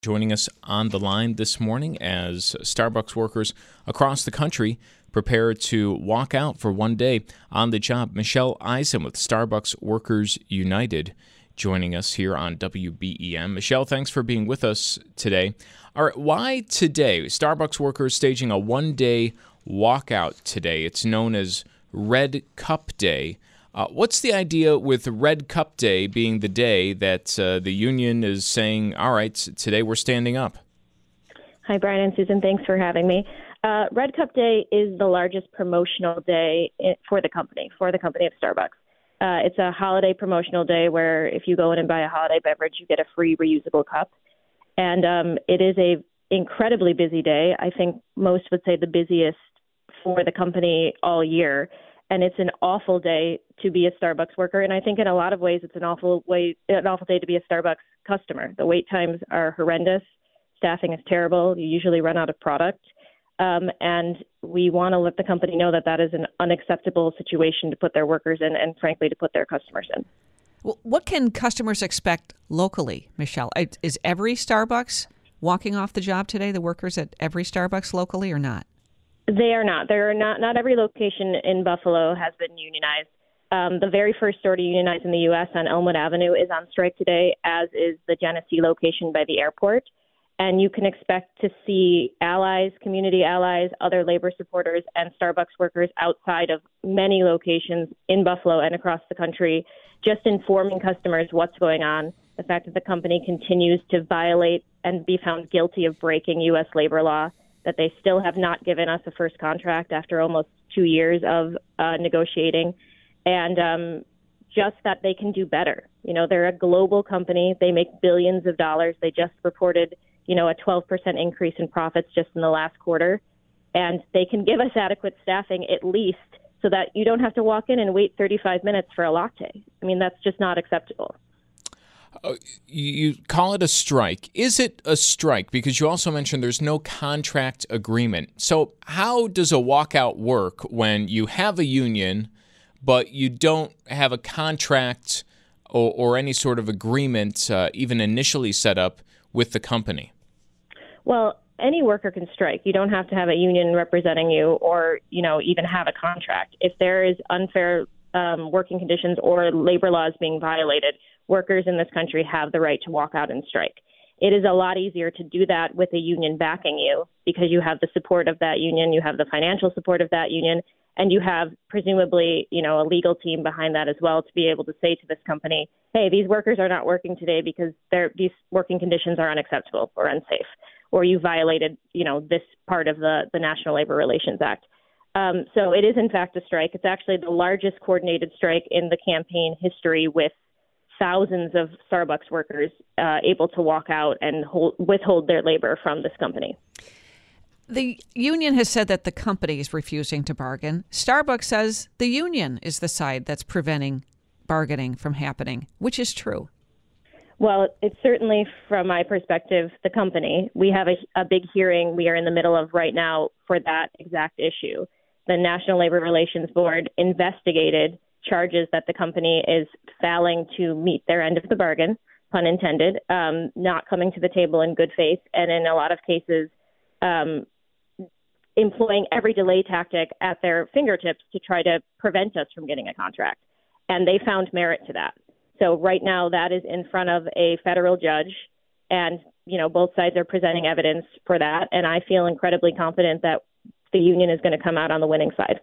Joining us on the line this morning as Starbucks workers across the country prepare to walk out for one day on the job, Michelle Eisen with Starbucks Workers United joining us here on WBEN. Michelle, thanks for being with us today. All right, why today? Starbucks workers staging a one day walkout today. It's known as Red Cup Day. Uh, what's the idea with Red Cup Day being the day that uh, the union is saying, all right, today we're standing up? Hi, Brian and Susan. Thanks for having me. Uh, Red Cup Day is the largest promotional day for the company, for the company of Starbucks. Uh, it's a holiday promotional day where if you go in and buy a holiday beverage, you get a free reusable cup. And um, it is a incredibly busy day. I think most would say the busiest for the company all year and it's an awful day to be a Starbucks worker. And I think in a lot of ways, it's an awful way, an awful day to be a Starbucks customer. The wait times are horrendous. Staffing is terrible. You usually run out of product. Um, and we want to let the company know that that is an unacceptable situation to put their workers in, and frankly, to put their customers in. Well, what can customers expect locally, Michelle? Is every Starbucks walking off the job today? The workers at every Starbucks locally, or not? They are not. There are not. Not every location in Buffalo has been unionized. Um, the very first store to unionize in the U.S. on Elmwood Avenue is on strike today, as is the Genesee location by the airport. And you can expect to see allies, community allies, other labor supporters, and Starbucks workers outside of many locations in Buffalo and across the country, just informing customers what's going on. The fact that the company continues to violate and be found guilty of breaking U.S. labor law that they still have not given us a first contract after almost two years of uh, negotiating, and um, just that they can do better. You know, they're a global company. They make billions of dollars. They just reported, you know, a 12% increase in profits just in the last quarter, and they can give us adequate staffing at least so that you don't have to walk in and wait 35 minutes for a latte. I mean, that's just not acceptable. Uh, you call it a strike. Is it a strike? Because you also mentioned there's no contract agreement. So, how does a walkout work when you have a union, but you don't have a contract or, or any sort of agreement, uh, even initially set up with the company? Well, any worker can strike. You don't have to have a union representing you, or you know, even have a contract. If there is unfair um, working conditions or labor laws being violated, workers in this country have the right to walk out and strike. It is a lot easier to do that with a union backing you because you have the support of that union, you have the financial support of that union, and you have presumably, you know, a legal team behind that as well to be able to say to this company, "Hey, these workers are not working today because these working conditions are unacceptable or unsafe, or you violated, you know, this part of the the National Labor Relations Act." Um, so it is in fact a strike. It's actually the largest coordinated strike in the campaign history with thousands of Starbucks workers uh, able to walk out and hold, withhold their labor from this company. The union has said that the company is refusing to bargain. Starbucks says the union is the side that's preventing bargaining from happening, which is true. Well, it's certainly, from my perspective, the company. We have a, a big hearing we are in the middle of right now for that exact issue. The National Labor Relations Board investigated charges that the company is failing to meet their end of the bargain, pun intended, um, not coming to the table in good faith, and in a lot of cases, um, employing every delay tactic at their fingertips to try to prevent us from getting a contract. And they found merit to that. So right now, that is in front of a federal judge, and you know, both sides are presenting evidence for that, and I feel incredibly confident that the union is going to come out on the winning side.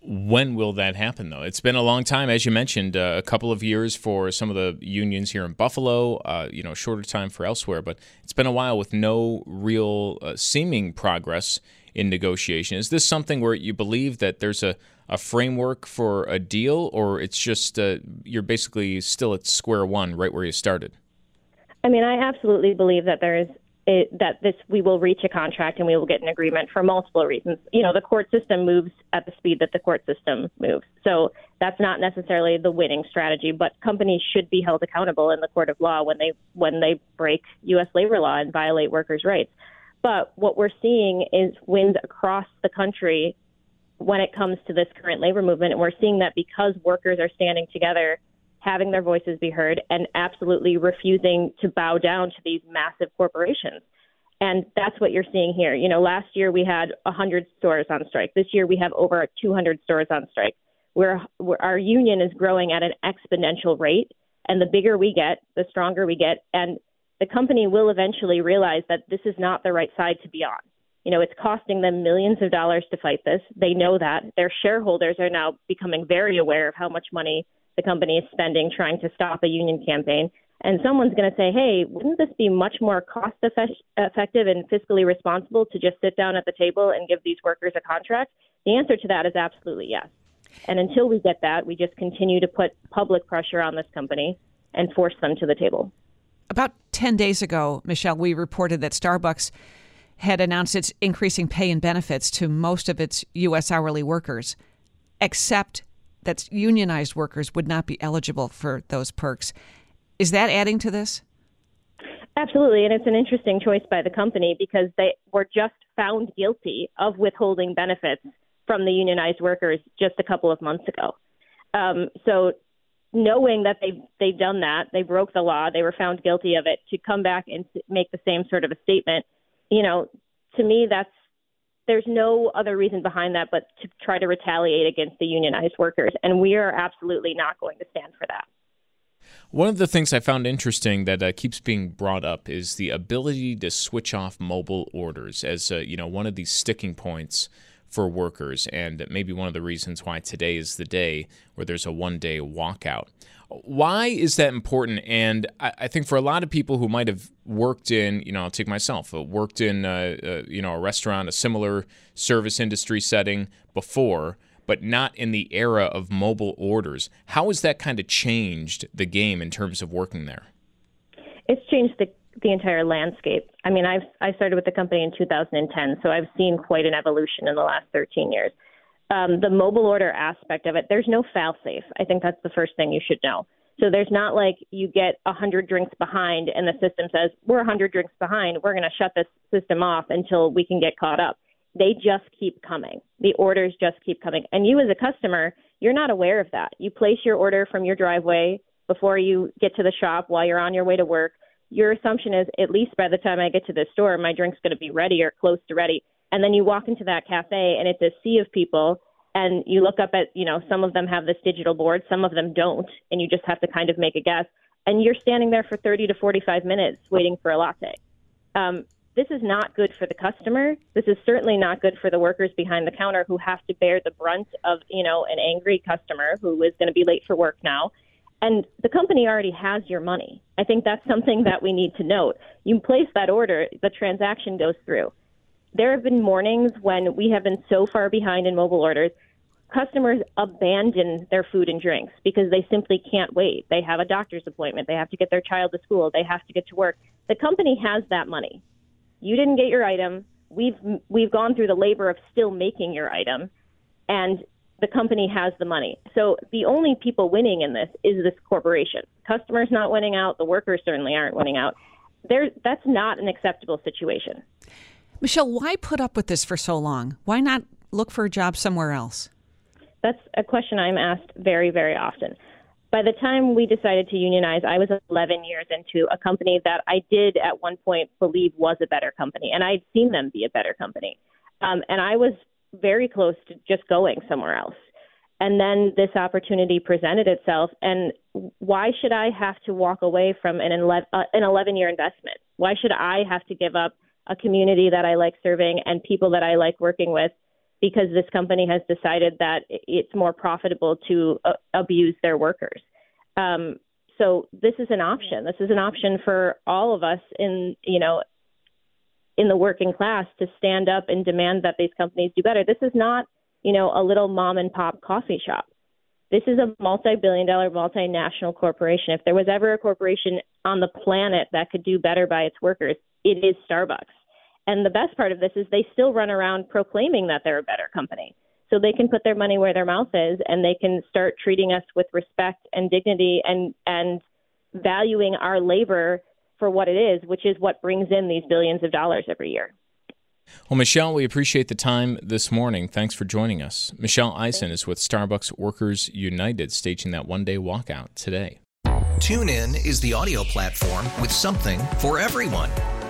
When will that happen, though? It's been a long time, as you mentioned, uh, a couple of years for some of the unions here in Buffalo. Uh, you know, shorter time for elsewhere, but it's been a while with no real uh, seeming progress in negotiation. Is this something where you believe that there's a, a framework for a deal, or it's just uh, you're basically still at square one, right where you started? I mean, I absolutely believe that there is it, that this we will reach a contract and we will get an agreement for multiple reasons. You know, the court system moves at the speed that the court system moves. So that's not necessarily the winning strategy, but companies should be held accountable in the court of law when they when they break US labor law and violate workers' rights. But what we're seeing is wins across the country when it comes to this current labor movement and we're seeing that because workers are standing together having their voices be heard, and absolutely refusing to bow down to these massive corporations. And that's what you're seeing here. You know, last year we had 100 stores on strike. This year we have over 200 stores on strike. Where our union is growing at an exponential rate, and the bigger we get, the stronger we get, and the company will eventually realize that this is not the right side to be on. You know, it's costing them millions of dollars to fight this. They know that. Their shareholders are now becoming very aware of how much money the company is spending trying to stop a union campaign. And someone's going to say, hey, wouldn't this be much more cost effective and fiscally responsible to just sit down at the table and give these workers a contract? The answer to that is absolutely yes. And until we get that, we just continue to put public pressure on this company and force them to the table. About 10 days ago, Michelle, we reported that Starbucks had announced it's increasing pay and benefits to most of its U.S. hourly workers, except that unionized workers would not be eligible for those perks. Is that adding to this? Absolutely, and it's an interesting choice by the company because they were just found guilty of withholding benefits from the unionized workers just a couple of months ago. Um, so, knowing that they've they've done that, they broke the law, they were found guilty of it, to come back and make the same sort of a statement, you know, to me that's there's no other reason behind that but to try to retaliate against the unionized workers. And we are absolutely not going to stand for that. One of the things I found interesting that uh, keeps being brought up is the ability to switch off mobile orders as uh, you know one of these sticking points for workers, and maybe one of the reasons why today is the day where there's a one-day walkout. Why is that important? And I, I, think for a lot of people who might have worked in, you know, I'll take myself, uh, worked in, uh, uh, you know, a restaurant, a similar service industry setting before, but not in the era of mobile orders. How has that kind of changed the game in terms of working there? It's changed the the entire landscape. I mean, I've I started with the company in 2010, so I've seen quite an evolution in the last 13 years um, the mobile order aspect of it, there's no fail safe. I think that's the first thing you should know. So there's not like you get 100 drinks behind and the system says, we're 100 drinks behind. We're going to shut this system off until we can get caught up. They just keep coming. The orders just keep coming. And you, as a customer, you're not aware of that. You place your order from your driveway before you get to the shop while you're on your way to work. Your assumption is, at least by the time I get to the store, my drink's going to be ready or close to ready and then you walk into that cafe and it's a sea of people and you look up at you know some of them have this digital board some of them don't and you just have to kind of make a guess. And you're standing there for 30 to 45 minutes waiting for a latte. Um, this is not good for the customer. This is certainly not good for the workers behind the counter who have to bear the brunt of you know an angry customer who is going to be late for work now. And the company already has your money. I think that's something that we need to note. You place that order the transaction goes through there have been mornings when we have been so far behind in mobile orders, customers abandon their food and drinks because they simply can't wait. They have a doctor's appointment, they have to get their child to school, they have to get to work. The company has that money. You didn't get your item. We've we've gone through the labor of still making your item and the company has the money. So the only people winning in this is this corporation. Customers not winning out, the workers certainly aren't winning out. There that's not an acceptable situation. Michelle, why put up with this for so long? Why not look for a job somewhere else? That's a question I'm asked very, very often. By the time we decided to unionize, I was 11 years into a company that I did at one point believe was a better company, and I'd seen them be a better company. Um, and I was very close to just going somewhere else. And then this opportunity presented itself. And why should I have to walk away from an 11, uh, an 11 year investment? Why should I have to give up a community that I like serving and people that I like working with because this company has decided that it's more profitable to uh, abuse their workers? Um, so this is an option. This is an option for all of us in, you know, in the working class to stand up and demand that these companies do better. This is not you know, a little mom and pop coffee shop. This is a multi billion dollar multinational corporation. If there was ever a corporation on the planet that could do better by its workers, it is Starbucks. And the best part of this is they still run around proclaiming that they're a better company. So they can put their money where their mouth is and they can start treating us with respect and dignity and, and valuing our labor for what it is, which is what brings in these billions of dollars every year. Well, Michelle, we appreciate the time this morning. Thanks for joining us. Michelle Eisen is with Starbucks Workers United, staging that one day walkout today. TuneIn is the audio platform with something for everyone.